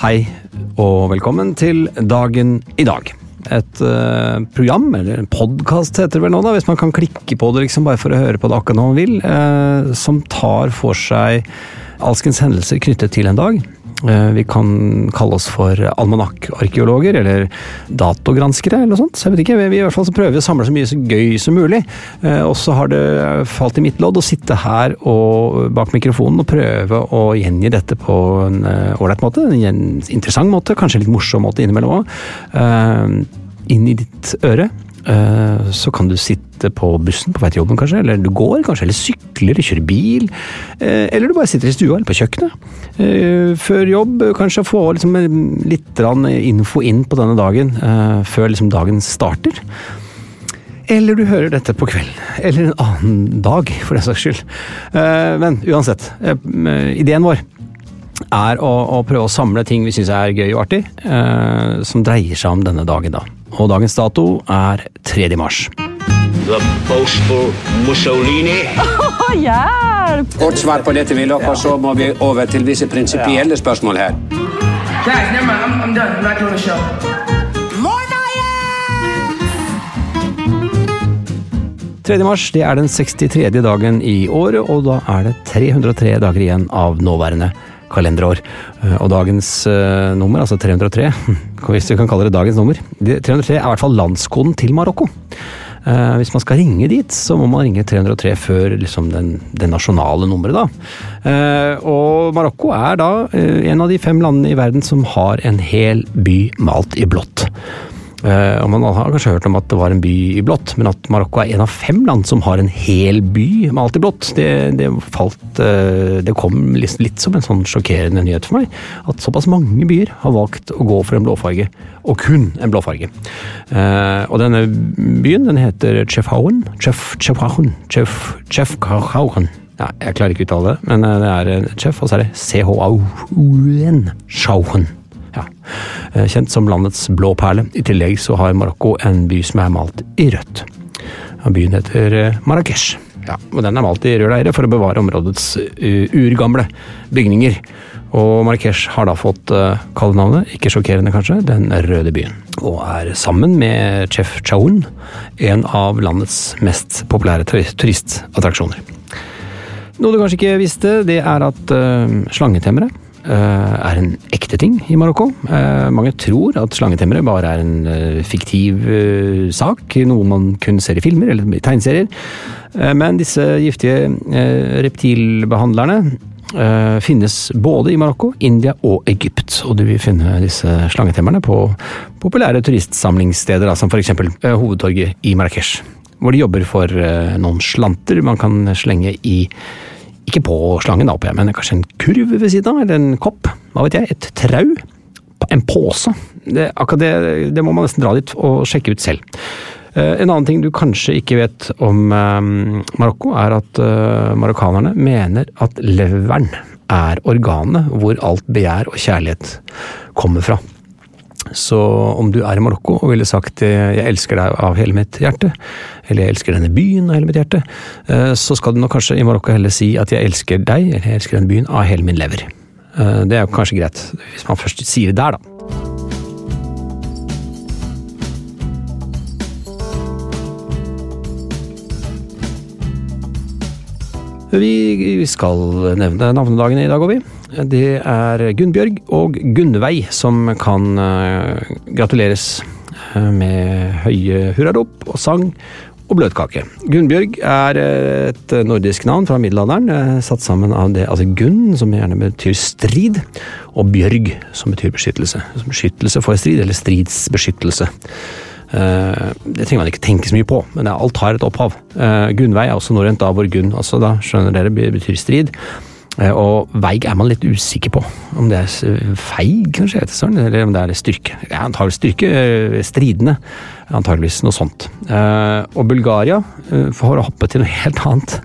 Hei, og velkommen til Dagen i dag. Et uh, program, eller en podkast heter det vel nå, da, hvis man kan klikke på det liksom bare for å høre på det akkurat når man vil, uh, som tar for seg alskens hendelser knyttet til en dag. Eh, vi kan kalle oss for almanakkarkeologer, eller datogranskere, eller noe sånt. Så jeg vet ikke, vi, i hvert fall så prøver vi å samle så mye så gøy som mulig. Eh, og så har det falt i mitt lodd å sitte her og, bak mikrofonen og prøve å gjengi dette på en eh, ålreit måte. En interessant måte, kanskje litt morsom måte innimellom òg. inn i ditt øre. Eh, Så kan du sitte på bussen på vei til jobben, kanskje, eller du går, kanskje, eller sykler, eller kjører bil. eh, Eller du bare sitter i stua eller på kjøkkenet. eh, Før jobb, kanskje få liksom litt info inn på denne dagen, før liksom dagen starter. Eller du hører dette på kvelden. Eller en annen dag, for den saks skyld. Men uansett, ideen vår er å, å prøve å samle ting vi syns er gøy og artig, som dreier seg om denne dagen, da. Og dagens dato er 3. mars. The boastful Mussolini. Kort svar på dette, Willoch, og så må vi over til visse prinsipielle spørsmål her. Guys, never mind. I'm, I'm done. I'm not doing the show. 3. mars det er den 63. dagen i året, og da er det 303 dager igjen av nåværende kalenderår. Eh, Og dagens eh, nummer, altså 303, hvis vi kan kalle det dagens nummer, 303 er i hvert fall landskoden til Marokko. Eh, hvis man skal ringe dit, så må man ringe 303 før liksom den, det nasjonale nummeret, da. Og Marokko er da en av de fem landene i verden som har en hel by malt i blått. Eh, og Man har kanskje hørt om at det var en by i blått, men at Marokko er en av fem land som har en hel by med alt i blått, det, det falt eh, Det kom litt, litt som en sånn sjokkerende nyhet for meg. At såpass mange byer har valgt å gå for en blåfarge, og kun en blåfarge. Eh, og denne byen den heter Chefhauen. Chef, Chefhauen. Chef, Chefhauen. Ja, jeg klarer ikke å uttale det, men det er Chef, og så er det C-H-A-U-N. Schauen. Ja. Eh, Kjent som landets blå perle. I tillegg så har Marokko en by som er malt i rødt. Byen heter eh, Marrakech. Ja, og Den er malt i rød leire for å bevare områdets eh, urgamle bygninger. Og Marrakech har da fått kallenavnet, ikke sjokkerende kanskje, Den røde byen. Og er sammen med Chef Chaoun en av landets mest populære turistattraksjoner. Noe du kanskje ikke visste, det er at slangetemmere er en ekte ting i Marokko. Eh, mange tror at slangetemmere bare er en eh, fiktiv eh, sak, noe man kun ser i filmer eller i tegneserier. Eh, men disse giftige eh, reptilbehandlerne eh, finnes både i Marokko, India og Egypt. Og du vil finne disse slangetemmerne på populære turistsamlingssteder, som f.eks. Uh, hovedtorget i Marrakech. Hvor de jobber for eh, noen slanter man kan slenge i ikke på slangen, da, men kanskje en kurv ved siden av, eller en kopp. Hva vet jeg, et trau. En pose. Det, akkurat det, det må man nesten dra dit og sjekke ut selv. Eh, En annen ting du kanskje ikke vet om eh, Marokko, er at eh, marokkanerne mener at leveren er organet hvor alt begjær og kjærlighet kommer fra. Så om du er i Marokko og ville sagt eh, 'jeg elsker deg av hele mitt hjerte', eller 'jeg elsker denne byen av hele mitt hjerte', eh, så skal du nok kanskje i Marokko heller si at 'jeg elsker deg', eller 'jeg elsker denne byen av hele min lever'. Eh, Det er jo kanskje greit, hvis man først sier det der, da. Vi skal nevne navnedagene i dag, og vi. Det er Gunnbjørg og Gunnveig som kan eh, gratuleres eh, med høye hurrarop og sang og bløtkake. Gunnbjørg er eh, et nordisk navn fra middelalderen, satt sammen av det altså Gunn, som gjerne betyr strid, og Bjørg, som betyr beskyttelse. Beskyttelse for strid, eller stridsbeskyttelse. Det trenger man ikke tenke så mye på, men alt har et opphav. Gunnvei er også norrønt, da hvor Gunn altså da, skjønner dere, be- betyr strid. Eh, Og veig er man litt usikker på. Om det er feig, kanskje, eller om det er styrke. Ja, antagelig styrke. eh, Stridende. Antageligvis noe sånt. Eh, Og Bulgaria, for å hoppe til noe helt annet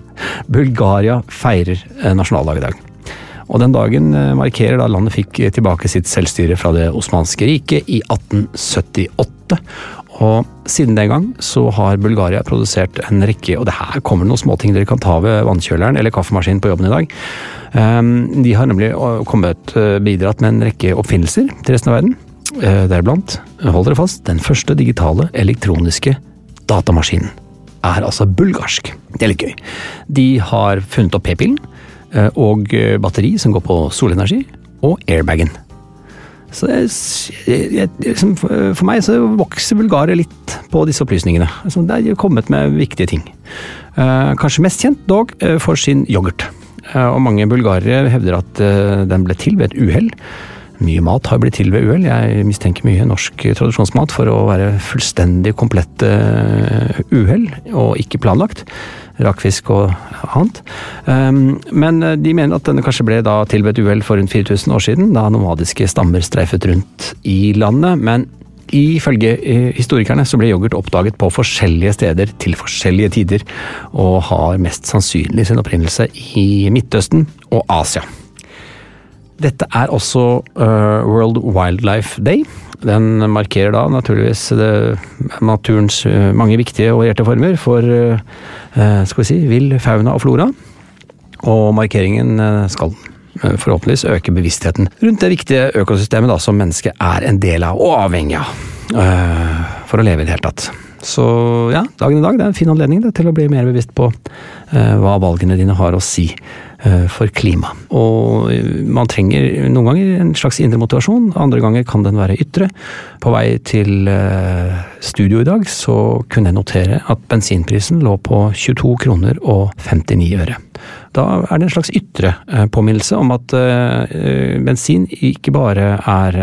Bulgaria feirer nasjonaldag i dag. Og den dagen markerer da landet fikk tilbake sitt selvstyre fra det osmanske riket i 1878. Og siden den gang så har Bulgaria produsert en rekke, og det her kommer noen småting dere kan ta ved vannkjøleren eller kaffemaskinen på jobben i dag. Ehm, De har nemlig kommet, eh, bidratt med en rekke oppfinnelser til resten av verden. Eh, Deriblant, hold dere fast, den første digitale elektroniske datamaskinen er altså bulgarsk. Det er litt gøy. De har funnet opp p-pillen eh, og batteri som går på solenergi, og airbagen. Så jeg, jeg, liksom, for meg så vokser Bulgaria litt på disse opplysningene. Altså, det er kommet med viktige ting. Eh, kanskje mest kjent dog eh, for sin yoghurt. Eh, og mange bulgarere hevder at eh, den ble til ved et uhell. Mye mat har blitt til ved uhell. Jeg mistenker mye norsk tradisjonsmat for å være fullstendig komplett eh, uhell, og ikke planlagt. Rakfisk og annet. Um, men eh, de mener at denne kanskje ble da til uhell for rundt 4000 år siden, da nomadiske stammer streifet rundt i landet. Men ifølge eh, historikerne så ble yoghurt oppdaget på forskjellige steder til forskjellige tider, og har mest sannsynlig sin opprinnelse i Midtøsten og Asia. Dette er også uh, World Wildlife Day. Den markerer da naturligvis det, naturens uh, mange viktige og varierte former for uh, skal vi si, vill fauna og flora. Og markeringen skal forhåpentligvis øke bevisstheten rundt det viktige økosystemet da, som mennesket er en del av og avhengig av for å leve i det hele tatt. Så ja, dagen i dag det er en fin anledning det, til å bli mer bevisst på eh, hva valgene dine har å si eh, for klima. Og man trenger noen ganger en slags indre motivasjon, andre ganger kan den være ytre. På vei til eh, studio i dag så kunne jeg notere at bensinprisen lå på 22 kroner og 59 øre. Da er det en slags ytre uh, påminnelse om at bensin ikke bare er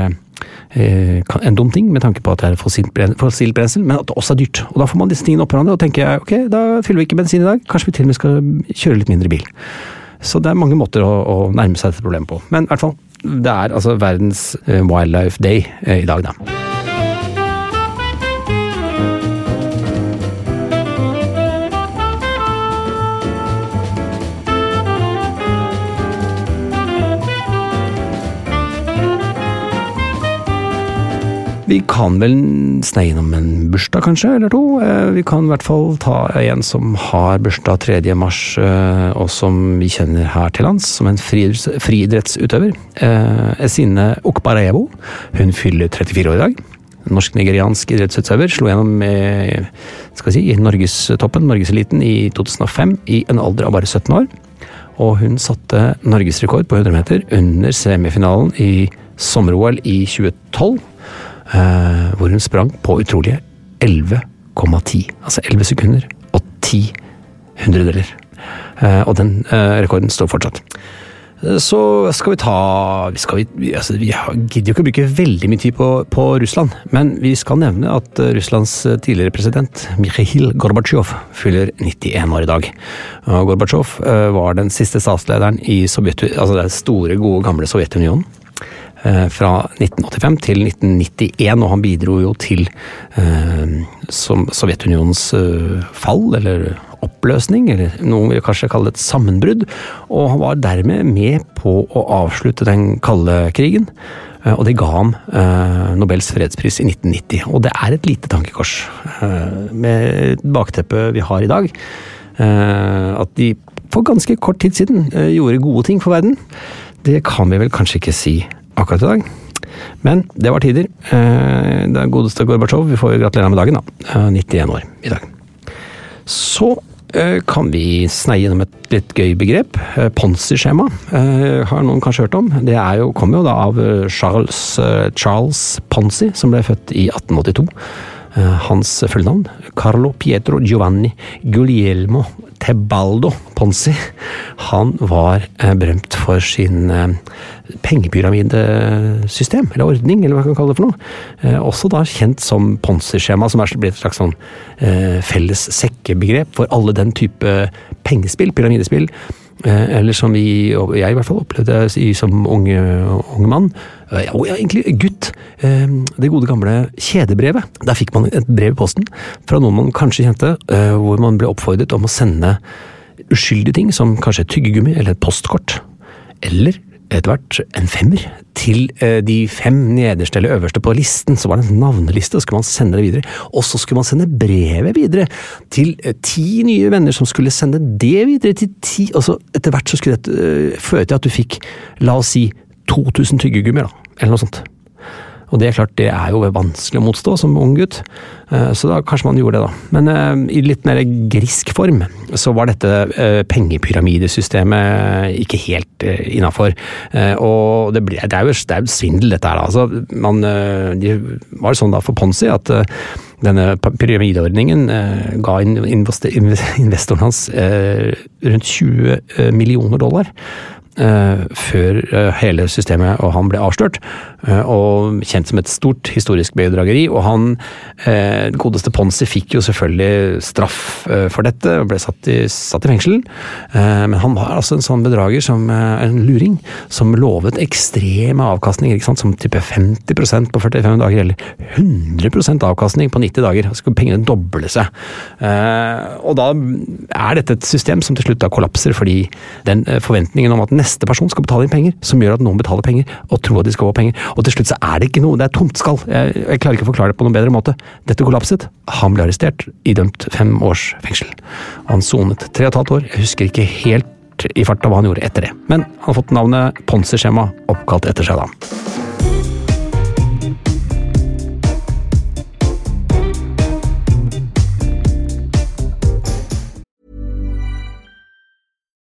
en dum ting med tanke på at det er fossilt brensel, men at det også er dyrt. Og Da får man disse tingene opp hverandre, og tenker jeg ok, da fyller vi ikke bensin i dag, kanskje vi til og med skal kjøre litt mindre bil. Så det er mange måter å, å nærme seg dette problemet på. Men i hvert fall, det er altså verdens Wildlife Day i dag, da. Vi kan vel sneie innom en bursdag, kanskje, eller to. Vi kan i hvert fall ta en som har bursdag 3. mars, og som vi kjenner her til lands, som en friidrettsutøver. Esine Okbarevo. Hun fyller 34 år i dag. Norsk-nigeriansk idrettsutøver slo gjennom skal si, i norgestoppen, norgeseliten, i 2005 i en alder av bare 17 år. Og hun satte norgesrekord på 100 meter under semifinalen i sommer-OL i 2012. Uh, hvor hun sprang på utrolige 11,10. Altså 11 sekunder og 10 hundredeler. Uh, og den uh, rekorden står fortsatt. Så skal vi ta skal vi, altså, vi gidder jo ikke å bruke veldig mye tid på, på, Russland, men vi skal nevne at Russlands tidligere president Mikhail Gorbatsjov fyller 91 år i dag. Og Gorbatsjov var den siste statslederen i Sovjet, altså det store, gode, gamle Sovjetunionen fra 1985 til 1991, og han bidro jo til eh, Sovjetunionens eh, fall, eller oppløsning, eller noen vil kanskje kalle det et sammenbrudd, og han var dermed med på å avslutte den kalde krigen. Eh, og det ga ham eh, Nobels fredspris i 1990. Og det er et lite tankekors eh, med bakteppet vi har i dag. Eh, at de for ganske kort tid siden eh, gjorde gode ting for verden. Det kan vi vel kanskje ikke si akkurat i dag. Men det var tider. Eh, Det godeste Gorbatsjov, vi får gratulere med dagen, da. Eh, 91 år i dag. Så eh, kan vi sneie gjennom et litt gøy begrep. Eh, Ponzi-skjema eh, har noen kanskje hørt om. Det er jo, kom jo da av eh, Charles, eh, Charles Ponzi, som ble født i 1882. Eh, Hans fulle navn Carlo Pietro Giovanni Guglielmo Tebaldo Ponzi. Han var eh, berømt for sin eh, pengepyramidesystem, eller ordning, eller hva man kan kalle det for noe. Eh, også da kjent som Ponzi-skjema, som er blitt et slags sånn felles sekkebegrep for alle den type pengespill, pyramidespill. Eh, eller som vi, og jeg i hvert fall, opplevde som unge, unge mann. Eh, og ja, egentlig gutt. Eh, det gode gamle kjedebrevet. Der fikk man et brev i posten fra noen man kanskje kjente, hvor man ble oppfordret om å sende uskyldige ting, som kanskje et tyggegummi eller et postkort. Eller etter hvert en femmer til eh, de fem nederste eller øverste på listen. Så var det en navneliste, så skulle man sende det videre. Og så skulle man sende brevet videre til eh, ti nye venner som skulle sende det videre til ti Og så etter hvert så skulle dette eh, føre til at du fikk, la oss si, 2000 tyggegummier, da. Eller noe sånt. Og det er klart, det er jo vanskelig å motstå som ung gutt, Eh, så da kanskje man gjorde det, da. Men eh, i litt mer grisk form så var dette eh, pengepyramidesystemet ikke helt innafor. Og det, ble, det, er jo, det er svindel, dette her. Altså, man, de var sånn da for Ponzi at denne pyramideordningen ga investoren hans rundt 20 millioner dollar. Uh, før hele systemet og han ble avslørt, og kjent som et stort historisk bedrageri. Og han, godeste Ponsi, fikk jo selvfølgelig straff for dette og ble satt i, satt i fengsel. men han var altså en sånn bedrager, som en luring, som lovet ekstreme avkastninger, ikke sant? som type 50% på 45 dager, eller 100% avkastning på 90 dager. Så skulle pengene doble seg. og da er dette et system som til slutt da kollapser, fordi den forventningen om at neste person skal betale inn penger, som gjør at noen betaler penger, og tror at de skal få penger. Og til slutt så er det ikke noe, det er tomt skall. Jeg, jeg klarer ikke å forklare det på noen bedre måte. Dette kollapset. Han ble arrestert, idømt fem års fengsel. Han sonet tre og et halvt år. Jeg husker ikke helt i farta hva han gjorde etter det. Men han har fått navnet Ponzi-skjema oppkalt etter seg da.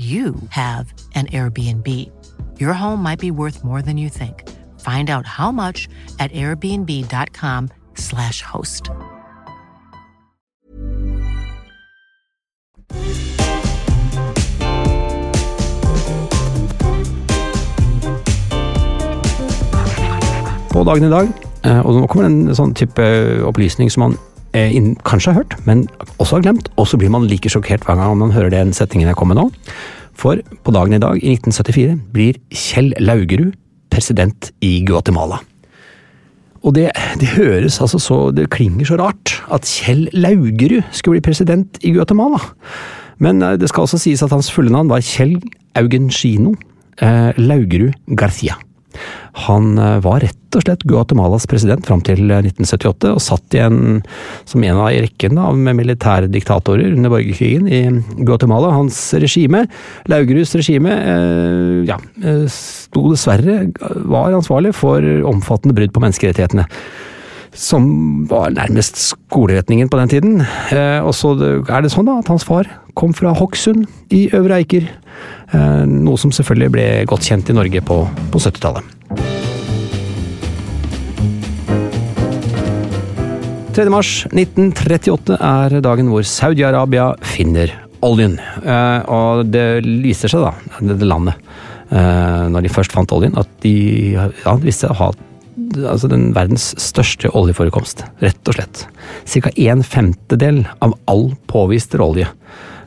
you have an Airbnb. Your home might be worth more than you think. Find out how much at airbnb.com/slash host. På dagen i dag, eh, og nå kommer en sånn type opplysning som man kanskje har hørt, men også har glemt, og så blir man like sjokkert hver gang man hører den setningen jeg kommer med nå. For på dagen i dag, i 1974, blir Kjell Laugerud president i Guatemala. Og det, det høres altså så Det klinger så rart at Kjell Laugerud skulle bli president i Guatemala. Men eh, det skal også sies at hans fulle navn var Kjell Augenskino eh, Laugerud Garcia. Han eh, var rett og slett Guatemalas president fram til eh, 1978, og satt igjen som en av i rekken da, med militærdiktatorer under borgerkrigen i Guatemala. Hans regime, Laugeruds regime, eh, ja, eh, sto dessverre var ansvarlig for omfattende brudd på menneskerettighetene som var nærmest skoleretningen på den tiden. Eh, og så er det sånn da, at hans far kom fra Hokksund i Øvre Eiker, eh, noe som selvfølgelig ble godt kjent i Norge på, på 70-tallet. 3. mars 1938 er dagen hvor Saudi-Arabia finner oljen. Eh, og det viser seg da, det landet, eh, når de først fant oljen, at de ja, visste å ha altså den verdens største oljeforekomst, rett og slett. Cirka en femtedel av all påvist råolje.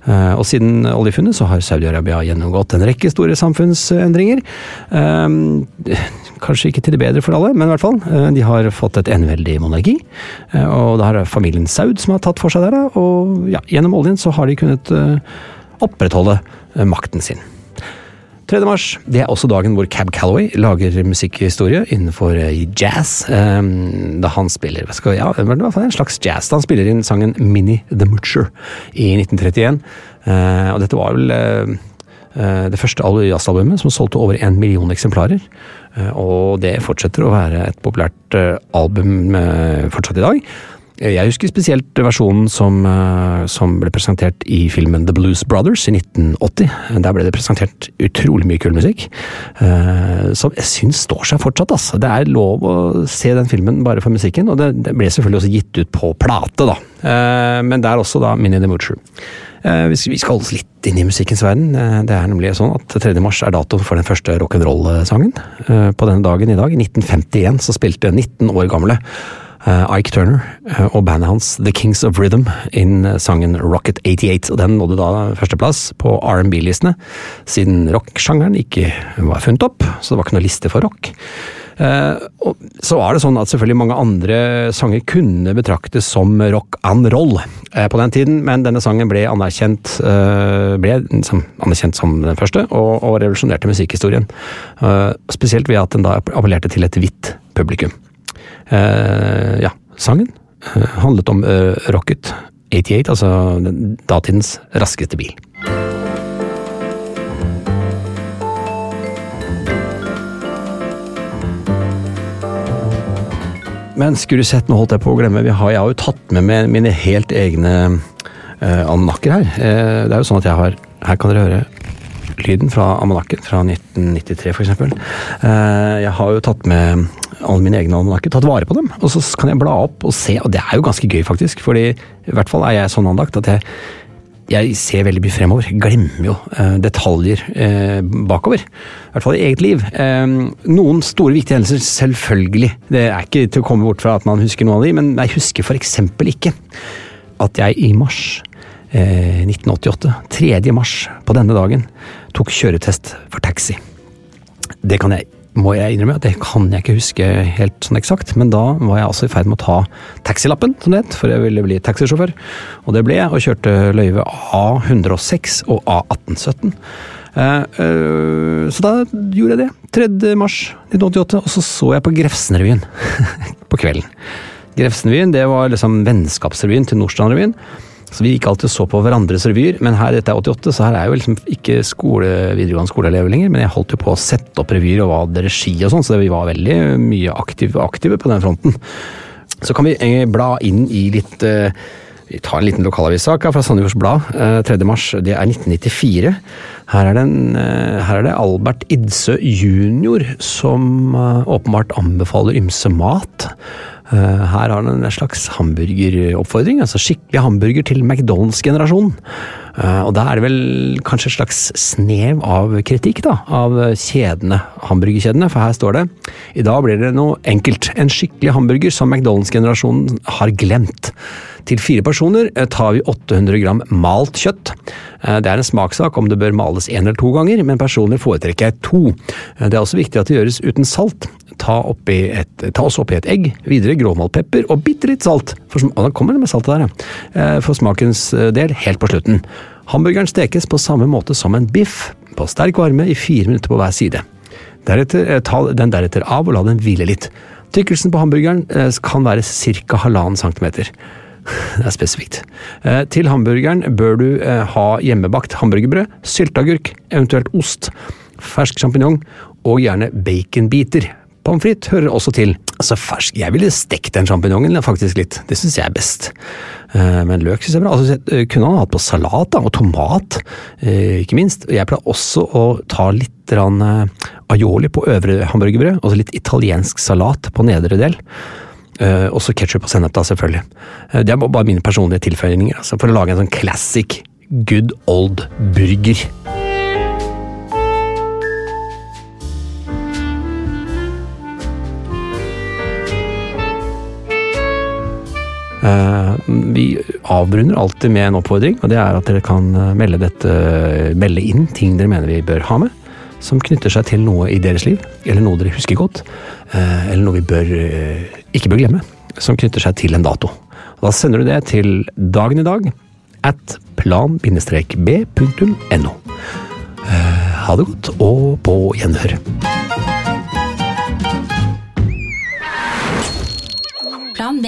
Eh, Og siden oljefunnet så har Saudi-Arabia gjennomgått en rekke store samfunnsendringer. Eh, Kanskje ikke til det bedre for alle, men i hvert fall. eh, De har fått et eneveldig monarki, og det har familien Saud som har tatt for seg der. Og ja, gjennom oljen så har de kunnet opprettholde makten sin. 3. mars det er også dagen hvor Cab Calloway lager musikkhistorie innenfor eh, jazz. eh, Da han spiller skal, ja, det var en slags jazz. Da han spiller inn sangen Mini the Mutcher i 1931. Eh, Og dette var vel eh, det første al- jazzalbumet som solgte over en million eksemplarer. Og det fortsetter å være et populært album fortsatt i dag. Jeg husker spesielt versjonen som, eh, som ble presentert i filmen The Blues Brothers i 1980. Der ble det presentert utrolig mye kul musikk, eh, som jeg syns står seg fortsatt. Altså. Det er lov å se den filmen bare for musikken, og det, det ble selvfølgelig også gitt ut på plate, da. Eh, Men det er også da Minnie the Moocher. Vi skal holde oss litt inn i musikkens verden. Det er nemlig sånn at 3. mars er datoen for den første rock'n'roll-sangen. På denne dagen i dag, i 1951, så spilte 19 år gamle Ike Turner eh, og bandet hans The Kings of Rhythm inn eh, sangen Rocket 88, og den nådde da førsteplass på R&B-listene, siden rocksjangeren ikke var funnet opp, så det var ikke noe liste for rock. Eh, så var det sånn at selvfølgelig mange andre sanger kunne betraktes som rock and roll eh, på den tiden, men denne sangen ble anerkjent, eh, ble som, anerkjent som den første, og, og revolusjonerte musikkhistorien. Eh, spesielt ved at den da appellerte til et hvitt publikum. Eh, ja, sangen eh, handlet om eh, Rocket 88, altså datidens raskeste bil. Men skulle du sett, nå holdt jeg på å glemme, jeg har jo tatt med meg mine helt egne eh, almanakker her. Eh, det er jo sånn at jeg har, her kan dere høre lyden fra almanakken fra 1993 for eksempel. Eh, jeg har jo tatt med alle mine egne almanakker, tatt vare på dem, og så kan jeg bla opp og se, og det er jo ganske gøy faktisk, fordi i hvert fall er jeg sånn anlagt at jeg jeg ser veldig mye fremover. Glemmer jo eh, detaljer eh, bakover. I hvert fall i eget liv. Eh, noen store, viktige hendelser, selvfølgelig. Det er ikke til å komme bort fra at man husker noen av de, men jeg husker eksempel ikke at jeg i mars eh, 1988, 3. mars på denne dagen, tok kjøretest for taxi. Det kan jeg må jeg innrømme at det kan jeg ikke huske helt sånn eksakt, men da var jeg altså i ferd med å ta taxilappen, som det het, for jeg ville bli taxisjåfør. Og det ble jeg, og kjørte løyve A106 og A1817. Eh, eh, så da gjorde jeg det. 3. mars 1988, og så så jeg på Grefsenrevyen på kvelden. Grefsenrevyen det var liksom vennskapsrevyen til Nordstrandrevyen. Så vi gikk alltid så på hverandres revyer, men her, dette er 88, så her er jo liksom ikke skole, videregående skoleelever lenger, men jeg holdt jo på å sette opp revyer og var regi og sånn, så vi var veldig mye aktive, aktive på den fronten. Så kan vi eh, bla inn i litt eh, Vi tar en liten lokalavissak fra Sandefjords Blad, eh, 3. mars. Det er 1994. Her er, en, eh, her er det Albert Idsøe jr. som eh, åpenbart anbefaler ymse mat. Eh, Her har han en slags hamburgeroppfordring, altså skikkelig hamburger til McDonald's-generasjonen. Eh, Og da er det vel kanskje et slags snev av kritikk da, av kjedene, hamburgerkjedene, for her står det i dag blir det noe enkelt. En skikkelig hamburger som McDonald's-generasjonen har glemt. Til fire personer eh, tar vi 800 gram malt kjøtt. Eh, Det er en smakssak om det bør males én eller to ganger, men personlig foretrekker jeg to. Det er også viktig at det gjøres uten salt. Ta, oppi et, ta også oppi et egg, videre grovmalt pepper og bitte litt salt. For, og da kommer det med saltet der, ja. For smakens del helt på slutten. Hamburgeren stekes på samme måte som en biff, på sterk varme i fire minutter på hver side. Deretter, eh, ta den deretter av og la den hvile litt. Tykkelsen på hamburgeren eh, kan være ca. halvannen centimeter. Det er spesifikt. Eh, Til hamburgeren bør du ha hjemmebakt hamburgerbrød, sylteagurk, eventuelt ost, fersk sjampinjong og gjerne baconbiter. Pommes frites hører også til. Altså fersk, Jeg ville stekt den sjampinjongen faktisk litt, det syns jeg er best. Eh, Men løk syns jeg er bra. Altså, jeg- kunne han hatt på salat, da, og tomat, eh, ikke minst. Jeg pleier også å ta litt eh, aioli på øvre hamburgerbrød, og litt italiensk salat på nedre del. Også ketsjup og sennep, da, selvfølgelig. Eh, det er bare mine personlige tilføyninger, altså, for å lage en sånn classic good old burger. Vi avrunder alltid med en oppfordring, og det er at dere kan eh, melde, dette, melde inn ting dere mener vi bør ha med, som knytter seg til noe i deres liv, eller noe dere husker godt, eh, eller noe vi bør, eh, ikke bør glemme, som knytter seg til en dato. Da sender du det til dagen i dag at plan-b.no. Eh, Ha det godt, og på gjenhør. Plan B.